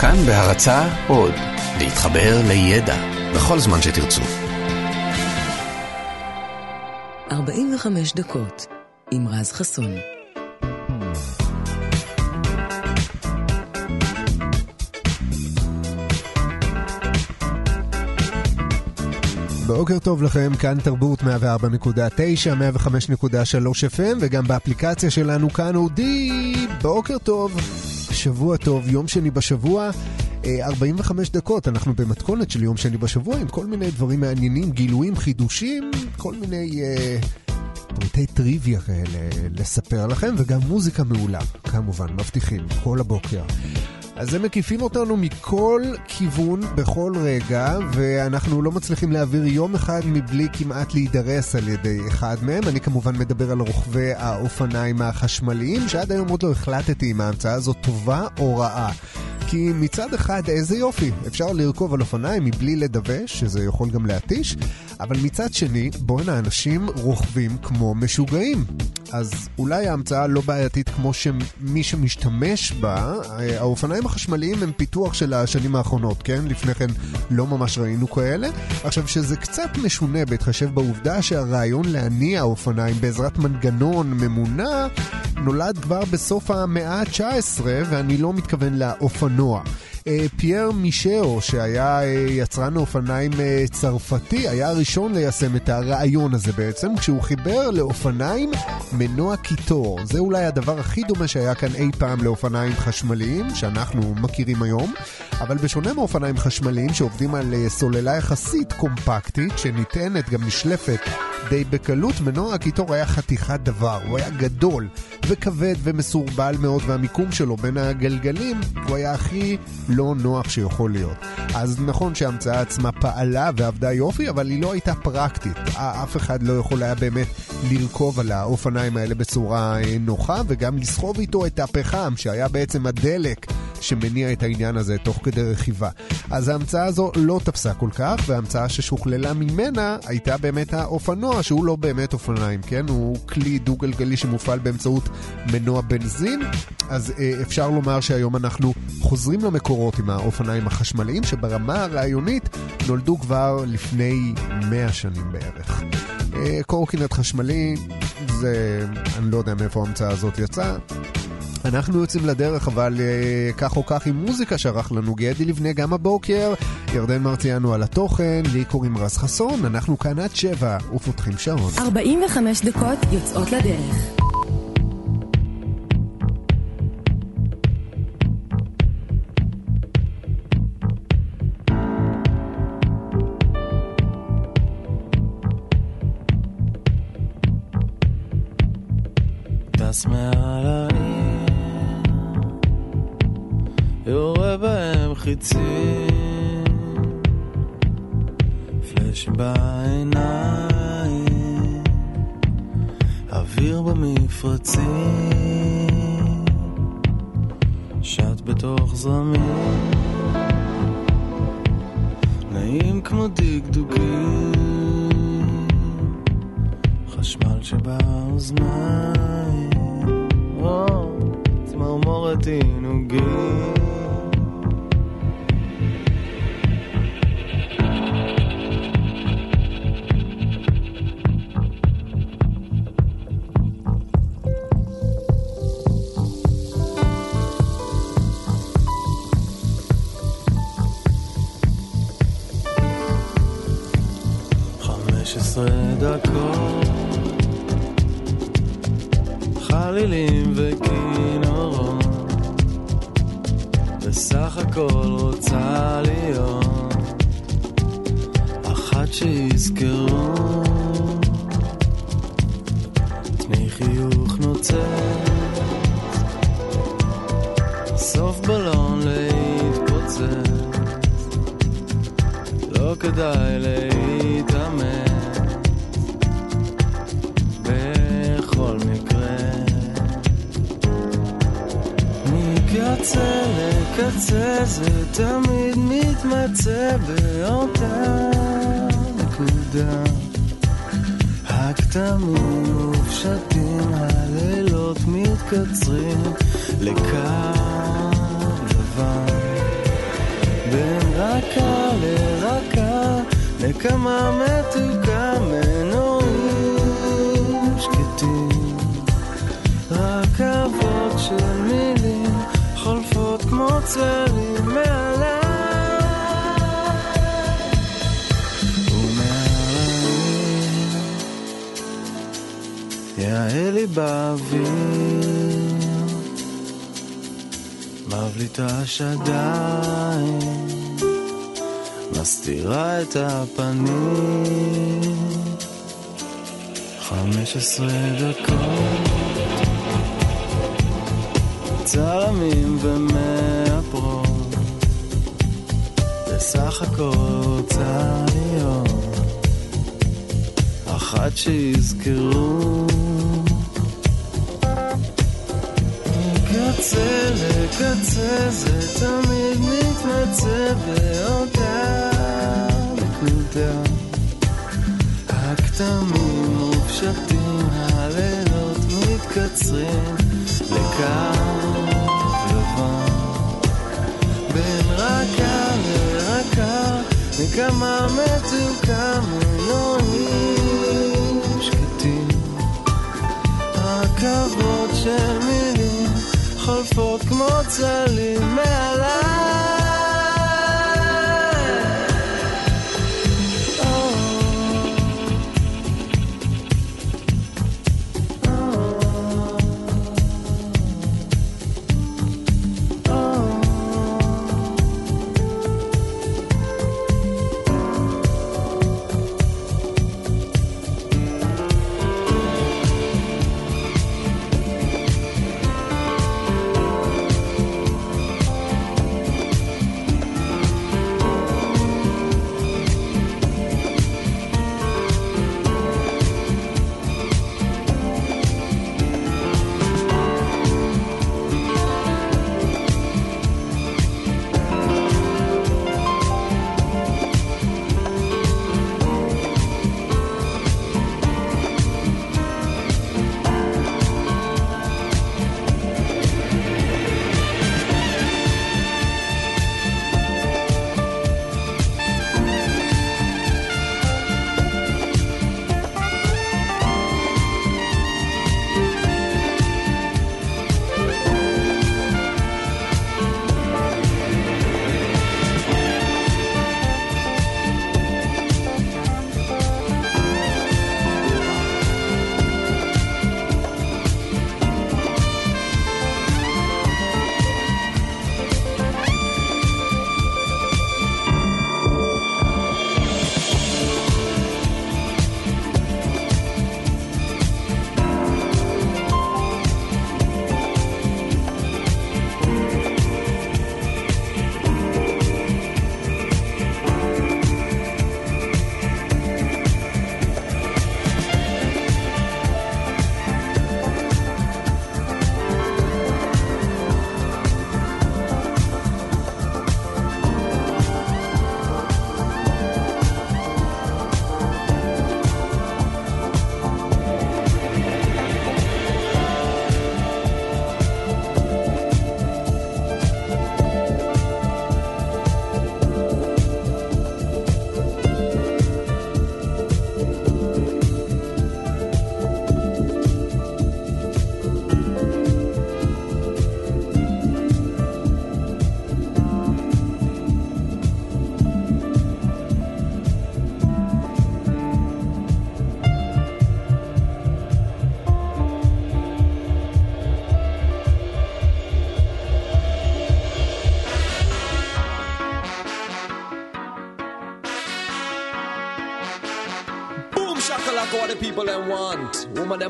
כאן בהרצה עוד, להתחבר לידע בכל זמן שתרצו. 45 דקות עם רז חסון. בוקר טוב לכם, כאן תרבות 104.9, 105.3 FM וגם באפליקציה שלנו כאן אודי, בוקר טוב, שבוע טוב, יום שני בשבוע, 45 דקות, אנחנו במתכונת של יום שני בשבוע עם כל מיני דברים מעניינים, גילויים, חידושים, כל מיני uh, פריטי טריוויה כאלה לספר לכם וגם מוזיקה מעולה, כמובן, מבטיחים, כל הבוקר. אז הם מקיפים אותנו מכל כיוון, בכל רגע, ואנחנו לא מצליחים להעביר יום אחד מבלי כמעט להידרס על ידי אחד מהם. אני כמובן מדבר על רוכבי האופניים החשמליים, שעד היום עוד לא החלטתי אם ההמצאה הזאת טובה או רעה. כי מצד אחד, איזה יופי, אפשר לרכוב על אופניים מבלי לדווש, שזה יכול גם להתיש, אבל מצד שני, בואנה, אנשים רוכבים כמו משוגעים. אז אולי ההמצאה לא בעייתית כמו שמי שמשתמש בה, האופניים החשמליים הם פיתוח של השנים האחרונות, כן? לפני כן לא ממש ראינו כאלה. עכשיו, שזה קצת משונה בהתחשב בעובדה שהרעיון להניע אופניים בעזרת מנגנון ממונע נולד כבר בסוף המאה ה-19, ואני לא מתכוון לאופנוע. אה, פייר מישאו, שהיה אה, יצרן אופניים אה, צרפתי, היה הראשון ליישם את הרעיון הזה בעצם, כשהוא חיבר לאופניים מנוע קיטור. זה אולי הדבר הכי דומה שהיה כאן אי פעם לאופניים חשמליים, שאנחנו מכירים היום, אבל בשונה מאופניים חשמליים שעובדים על סוללה יחסית קומפקטית, שניתנת, גם נשלפת די בקלות, מנוע הקיטור היה חתיכת דבר, הוא היה גדול וכבד ומסורבל מאוד, והמיקום שלו בין הגלגלים הוא היה הכי לא נוח שיכול להיות. אז נכון שההמצאה עצמה פעלה ועבדה יופי, אבל היא לא הייתה פרקטית. אף אחד לא יכול היה באמת לרכוב על האופניים האלה בצורה אה, נוחה, וגם לסחוב איתו את הפחם, שהיה בעצם הדלק שמניע את העניין הזה תוך כדי רכיבה. אז ההמצאה הזו לא תפסה כל כך, וההמצאה ששוכללה ממנה הייתה באמת האופנוע, שהוא לא באמת אופניים, כן? הוא כלי דו-גלגלי שמופעל באמצעות מנוע בנזין, אז אה, אפשר לומר שהיום אנחנו חוזרים למקורות עם האופניים החשמליים, שברמה הרעיונית נולדו כבר לפני 100 שנים בערך. אה, קורקינט חשמלי, זה... אני לא יודע מאיפה ההמצאה הזאת יצאה. אנחנו יוצאים לדרך, אבל uh, כך או כך עם מוזיקה שערך לנו גדי לבנה גם הבוקר. ירדן מרציאנו על התוכן, לי קוראים רז חסון, אנחנו כאן עד שבע ופותחים שעון. 45 דקות יוצאות לדרך. חיצים, פלאש בעיניים, אוויר במפרצים, שט בתוך זרמים, נעים כמו דקדוקים, חשמל שבאוזניים. צמרמורת עינוגים מתקצרים לקו לבן רכה לרכה, נקמה מתוקה מנועים שקטים. רכבות של מילים חולפות כמו צלים מעליי. ומעליי יאה לי מבליטה השדיים, מסתירה את הפנים. חמש עשרה דקות, צלמים ומאפרות, בסך הכל רוצה להיות אחת שיזכרו. מקצה לקצה זה תמיד מתמצא באותה נקודה. הכתמים מופשטים, הלילות מתקצרים לקו לבן. בין רכה לרכה, נקמה מתוקה מנועים שקטים. רכבות של חולפות כמו צלים מעליי.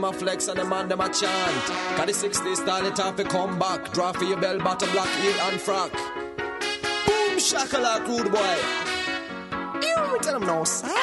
Them a flex and the man them a chant. Cause the 60s style it have come back. Draw for your bell bottom black heel and frock. Boom shakalaka rude boy. You tell them no sir.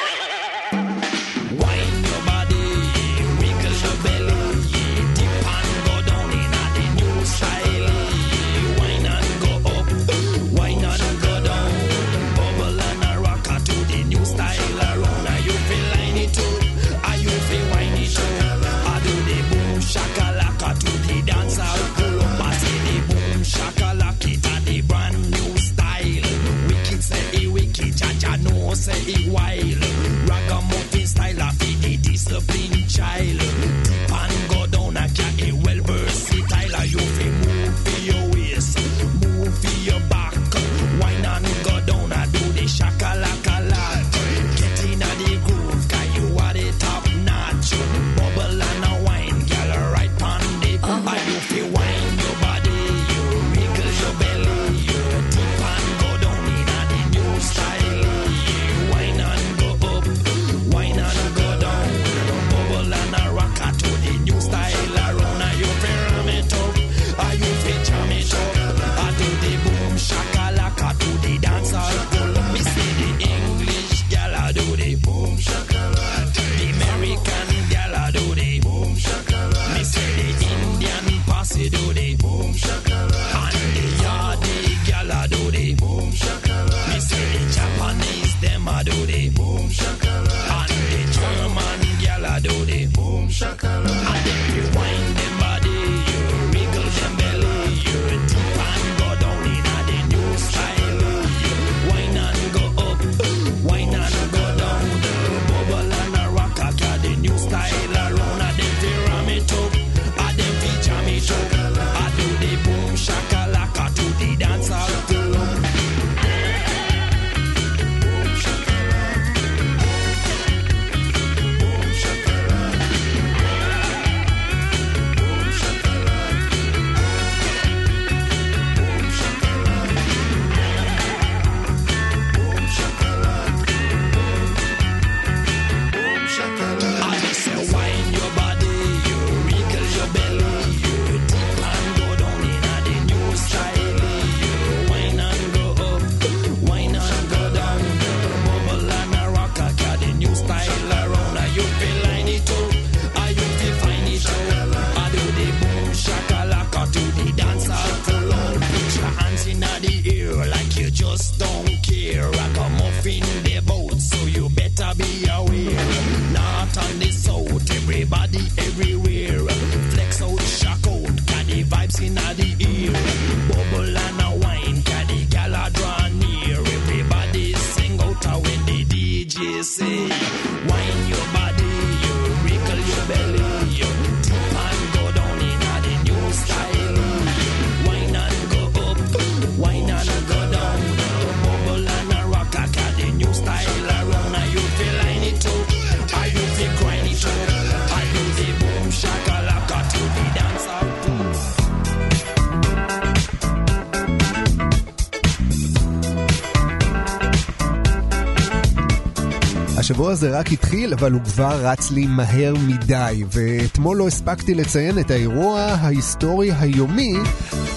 השבוע הזה רק התחיל, אבל הוא כבר רץ לי מהר מדי, ואתמול לא הספקתי לציין את האירוע ההיסטורי היומי,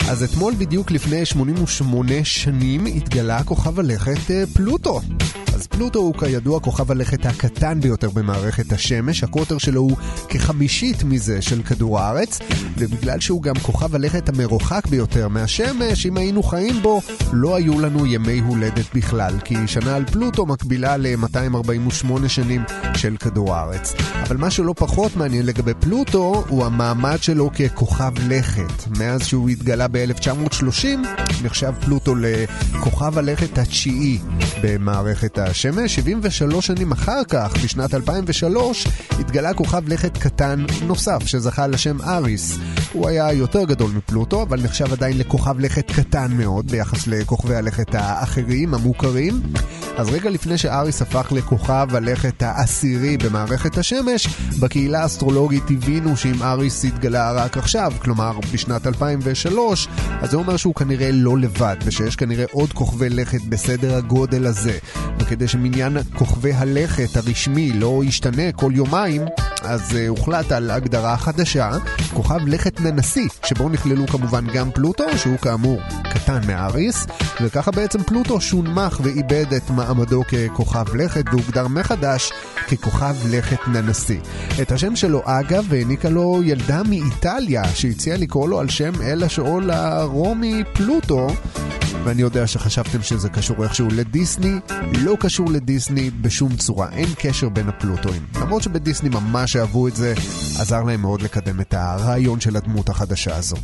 אז אתמול בדיוק לפני 88 שנים התגלה כוכב הלכת אה, פלוטו. אז פלוטו הוא כידוע כוכב הלכת הקטן ביותר במערכת השמש, הקוטר שלו הוא כחמישית מזה של כדור הארץ, ובגלל שהוא גם כוכב הלכת המרוחק ביותר מהשמש, אם היינו חיים בו, לא היו לנו ימי הולדת בכלל, כי שנה על פלוטו מקבילה ל-248 שנים של כדור הארץ. אבל מה שלא פחות מעניין לגבי פלוטו, הוא המעמד שלו ככוכב לכת. מאז שהוא התגלה ב-1930, נחשב פלוטו לכוכב הלכת התשיעי במערכת השמש. 73 שנים אחר כך, בשנת 2003, התגלה כוכב לכת קטן נוסף, שזכה לשם אריס. הוא היה יותר גדול מפלוטו, אבל נחשב עדיין לכוכב לכת קטן מאוד ביחס לכוכבי הלכת האחרים, המוכרים. אז רגע לפני שאריס הפך לכוכב הלכת העשירי במערכת השמש, בקהילה האסטרולוגית הבינו שאם אריס התגלה רק עכשיו, כלומר בשנת 2003, אז זה אומר שהוא כנראה לא לבד, ושיש כנראה עוד כוכבי לכת בסדר הגודל הזה. וכדי שמניין כוכבי הלכת הרשמי לא ישתנה כל יומיים, אז uh, הוחלט על הגדרה חדשה, כוכב לכת ננסי, שבו נכללו כמובן גם פלוטו, שהוא כאמור קטן מאריס, וככה בעצם פלוטו שונמך ואיבד את מעמדו ככוכב לכת והוגדר מחדש ככוכב לכת ננסי. את השם שלו אגב העניקה לו ילדה מאיטליה שהציעה לקרוא לו על שם אל השאול הרומי פלוטו ואני יודע שחשבתם שזה קשור איכשהו לדיסני, לא קשור לדיסני בשום צורה, אין קשר בין הפלוטואים. למרות שבדיסני ממש אהבו את זה, עזר להם מאוד לקדם את הרעיון של הדמות החדשה הזו.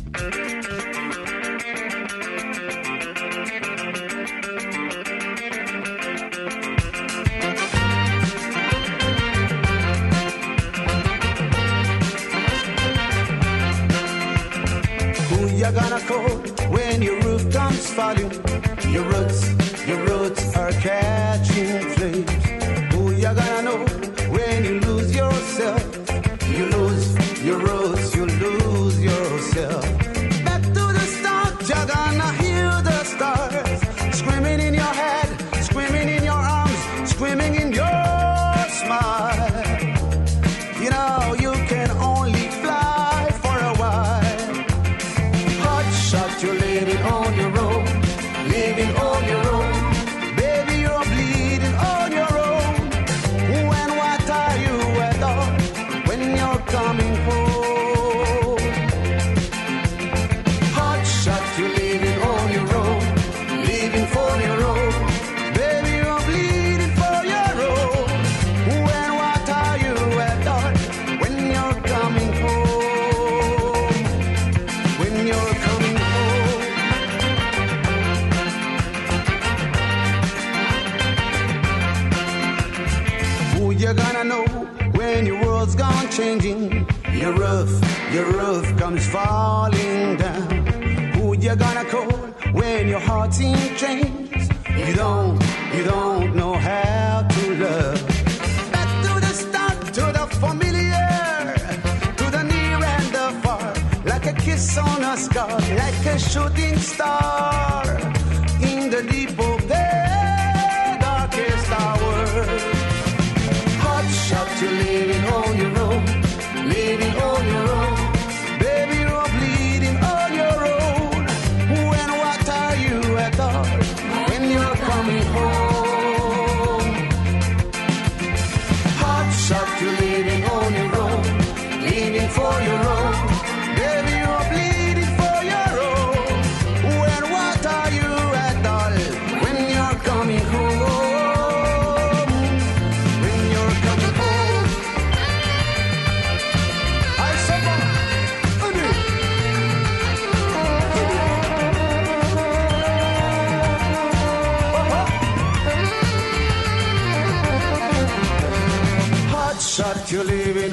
You're living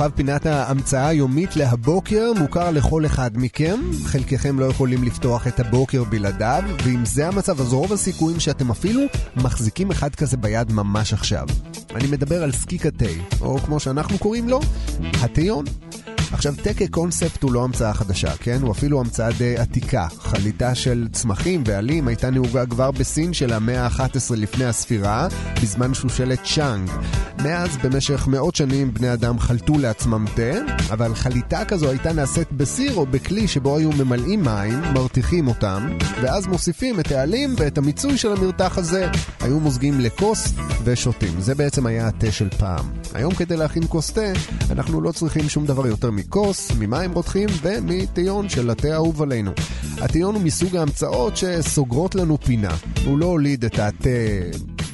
כוכב פינת ההמצאה היומית להבוקר מוכר לכל אחד מכם. חלקכם לא יכולים לפתוח את הבוקר בלעדיו, ואם זה המצב, אז רוב הסיכויים שאתם אפילו מחזיקים אחד כזה ביד ממש עכשיו. אני מדבר על סקיק התה, או כמו שאנחנו קוראים לו, התיון. עכשיו, תה כקונספט הוא לא המצאה חדשה, כן? הוא אפילו המצאה די עתיקה. חליטה של צמחים ועלים הייתה נהוגה כבר בסין של המאה ה-11 לפני הספירה, בזמן שושלת צ'אנג. מאז, במשך מאות שנים, בני אדם חלטו לעצמם תה, אבל חליטה כזו הייתה נעשית בסיר או בכלי שבו היו ממלאים מים, מרתיחים אותם, ואז מוסיפים את העלים ואת המיצוי של המרתח הזה, היו מוזגים לכוס ושותים. זה בעצם היה התה של פעם. היום כדי להכין כוס תה, אנחנו לא צריכים שום דבר יותר מכוס, ממים רותחים ומטיון של התה האהוב עלינו. הטיון הוא מסוג ההמצאות שסוגרות לנו פינה. הוא לא הוליד את התה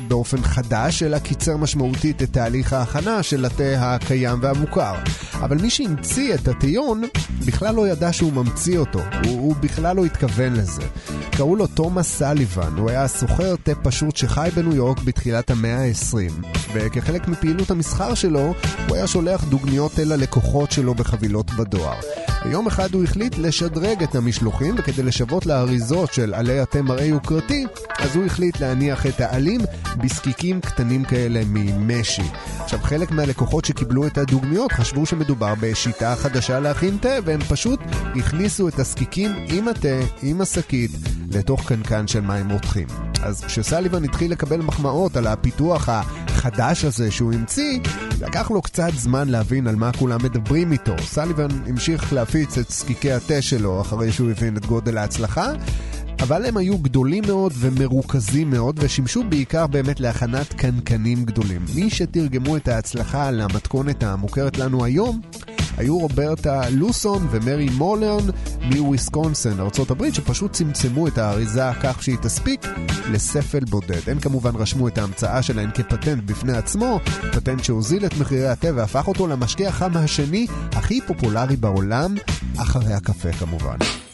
באופן חדש, אלא קיצר משמעותית את תהליך ההכנה של התה הקיים והמוכר. אבל מי שהמציא את הטיון בכלל לא ידע שהוא ממציא אותו, הוא, הוא בכלל לא התכוון לזה. קראו לו תומאס סליבן, הוא היה סוחר תה פשוט שחי בניו יורק בתחילת המאה ה-20, וכחלק מפעילות המסחר שלו, הוא היה שולח דוגניות תה ללקוחות שלו בחבילות בדואר. ויום אחד הוא החליט לשדרג את המשלוחים, וכדי לשוות לאריזות של עלי התה מראה יוקרתי, אז הוא החליט להניח את העלים בזקיקים קטנים כאלה ממשי. עכשיו, חלק מהלקוחות שקיבלו את הדוגמיות חשבו שמדובר בשיטה חדשה להכין תה, והם פשוט הכניסו את הזקיקים עם התה, עם השקית, לתוך קנקן של מים רותחים. אז כשסליבן התחיל לקבל מחמאות על הפיתוח החדש הזה שהוא המציא, לקח לו קצת זמן להבין על מה כולם מדברים איתו. סליבן המשיך להפיץ את זקיקי התה שלו אחרי שהוא הבין את גודל ההצלחה, אבל הם היו גדולים מאוד ומרוכזים מאוד, ושימשו בעיקר באמת להכנת קנקנים גדולים. מי שתרגמו את ההצלחה למתכונת המוכרת לנו היום, היו רוברטה לוסון ומרי מולרן מוויסקונסין, ארה"ב, שפשוט צמצמו את האריזה כך שהיא תספיק לספל בודד. הם כמובן רשמו את ההמצאה שלהם כפטנט בפני עצמו, פטנט שהוזיל את מחירי התה והפך אותו למשקה החם השני הכי פופולרי בעולם, אחרי הקפה כמובן.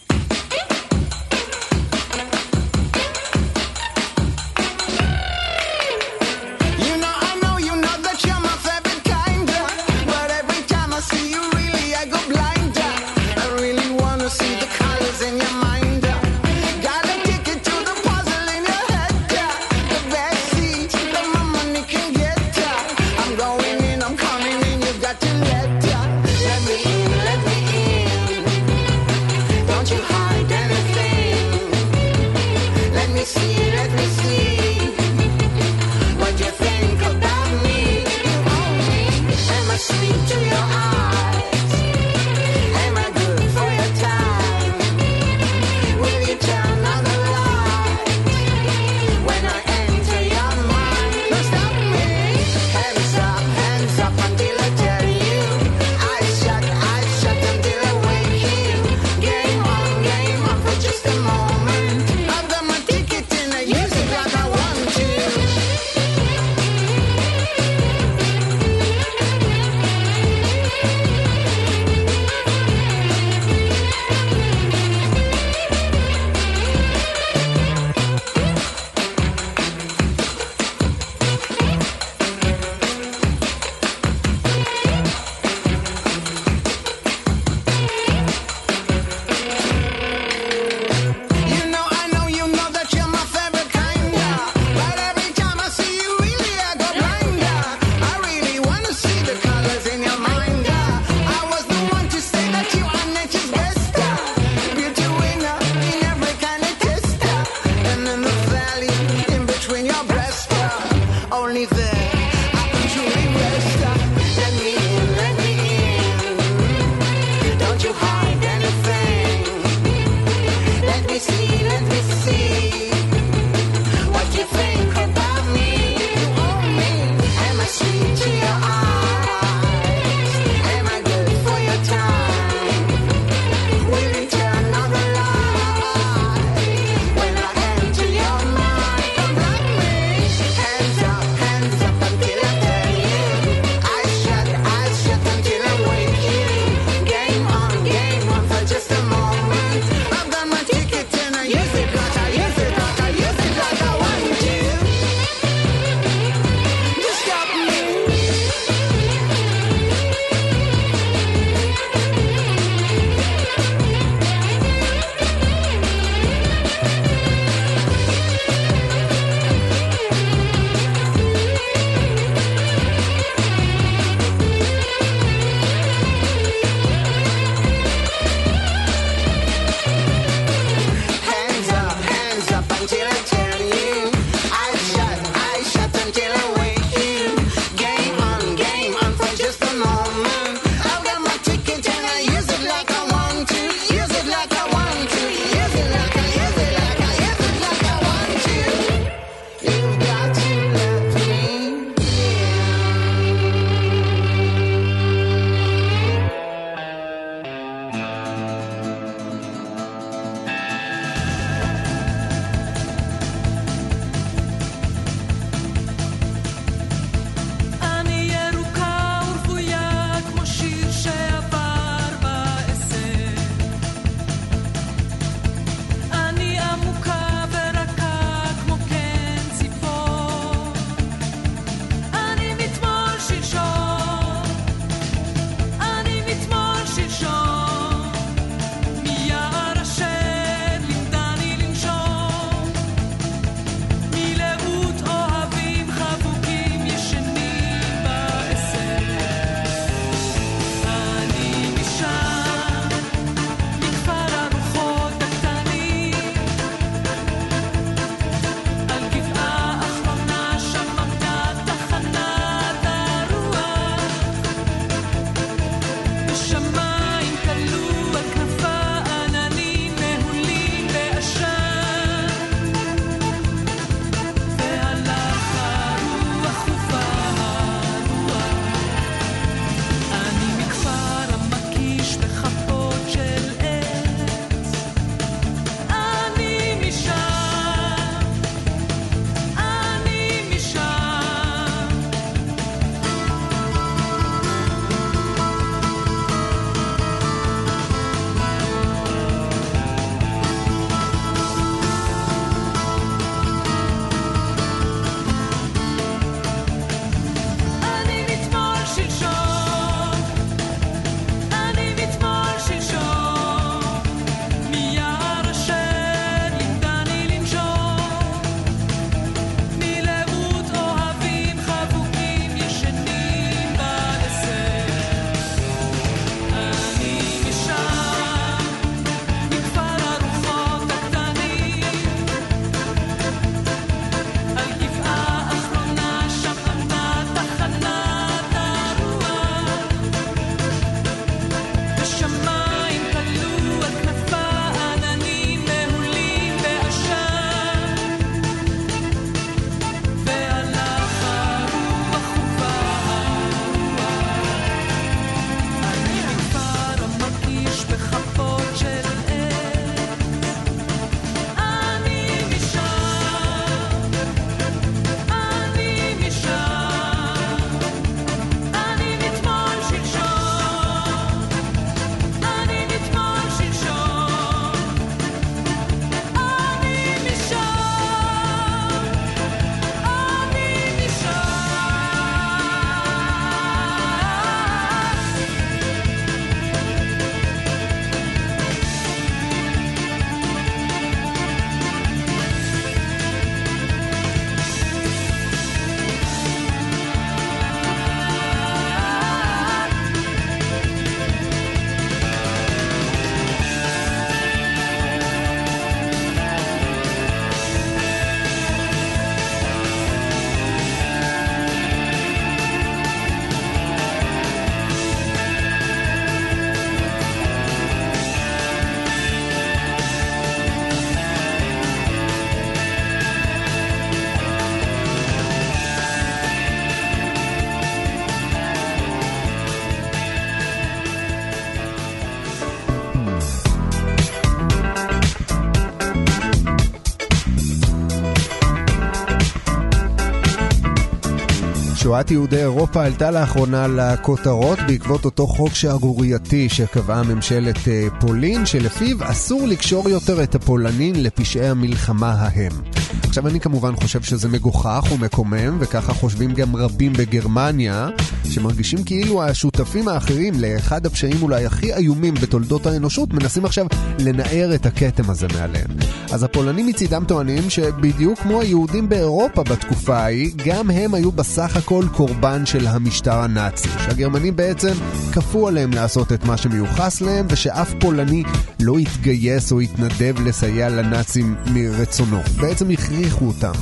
שואת יהודי אירופה עלתה לאחרונה לכותרות בעקבות אותו חוק שערורייתי שקבעה ממשלת אה, פולין, שלפיו אסור לקשור יותר את הפולנים לפשעי המלחמה ההם. עכשיו אני כמובן חושב שזה מגוחך ומקומם, וככה חושבים גם רבים בגרמניה, שמרגישים כאילו השותפים האחרים לאחד הפשעים אולי הכי איומים בתולדות האנושות, מנסים עכשיו לנער את הכתם הזה מעליהם. אז הפולנים מצידם טוענים שבדיוק כמו היהודים באירופה בתקופה ההיא, גם הם היו בסך הכל קורבן של המשטר הנאצי. שהגרמנים בעצם כפו עליהם לעשות את מה שמיוחס להם, ושאף פולני לא יתגייס או יתנדב לסייע לנאצים מרצונו. בעצם הכריחו אותם.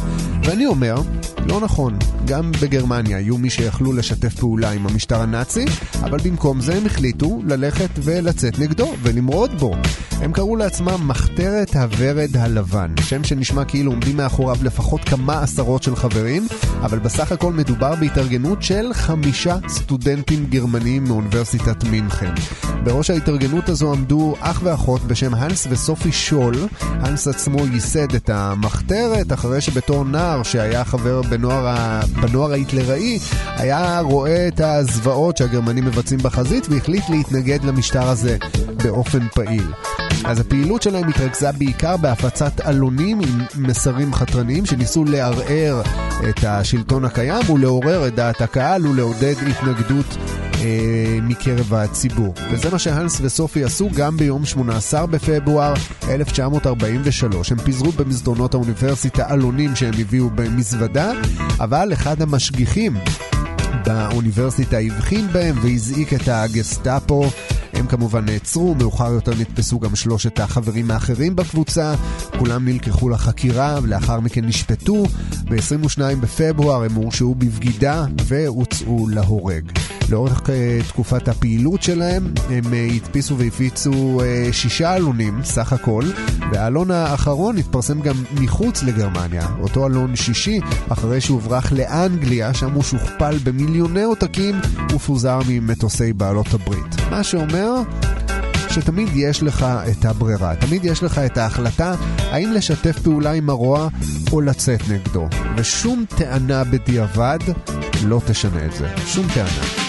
ואני אומר, לא נכון, גם בגרמניה היו מי שיכלו לשתף פעולה עם המשטר הנאצי, אבל במקום זה הם החליטו ללכת ולצאת נגדו ולמרוד בו. הם קראו לעצמם מחתרת הוורד הלבן, שם שנשמע כאילו עומדים מאחוריו לפחות כמה עשרות של חברים, אבל בסך הכל מדובר בהתארגנות של חמישה סטודנטים גרמנים מאוניברסיטת מינכן. בראש ההתארגנות הזו עמדו אח ואחות בשם הנס וסופי שול. הנס עצמו ייסד את המחתרת, אחרי שבתור נער שהיה חבר בנוער, ה... בנוער ההיטלראי, היה רואה את הזוועות שהגרמנים מבצעים בחזית והחליט להתנגד למשטר הזה באופן פעיל. אז הפעילות שלהם התרכזה בעיקר בהפצת עלונים עם מסרים חתרניים שניסו לערער את השלטון הקיים ולעורר את דעת הקהל ולעודד התנגדות מקרב הציבור. וזה מה שהנס וסופי עשו גם ביום 18 בפברואר 1943. הם פיזרו במסדרונות האוניברסיטה עלונים שהם הביאו במזוודה, אבל אחד המשגיחים באוניברסיטה הבחין בהם והזעיק את הגסטאפו. הם כמובן נעצרו, מאוחר יותר נתפסו גם שלושת החברים האחרים בקבוצה, כולם נלקחו לחקירה ולאחר מכן נשפטו. ב-22 בפברואר הם הורשעו בבגידה והוצאו להורג. לאורך uh, תקופת הפעילות שלהם הם uh, הדפיסו והפיצו uh, שישה עלונים סך הכל, והעלון האחרון התפרסם גם מחוץ לגרמניה. אותו עלון שישי, אחרי שהוברח לאנגליה, שם הוא שוכפל במיליוני עותקים ופוזר ממטוסי בעלות הברית. מה שאומר... שתמיד יש לך את הברירה, תמיד יש לך את ההחלטה האם לשתף פעולה עם הרוע או לצאת נגדו. ושום טענה בדיעבד לא תשנה את זה. שום טענה.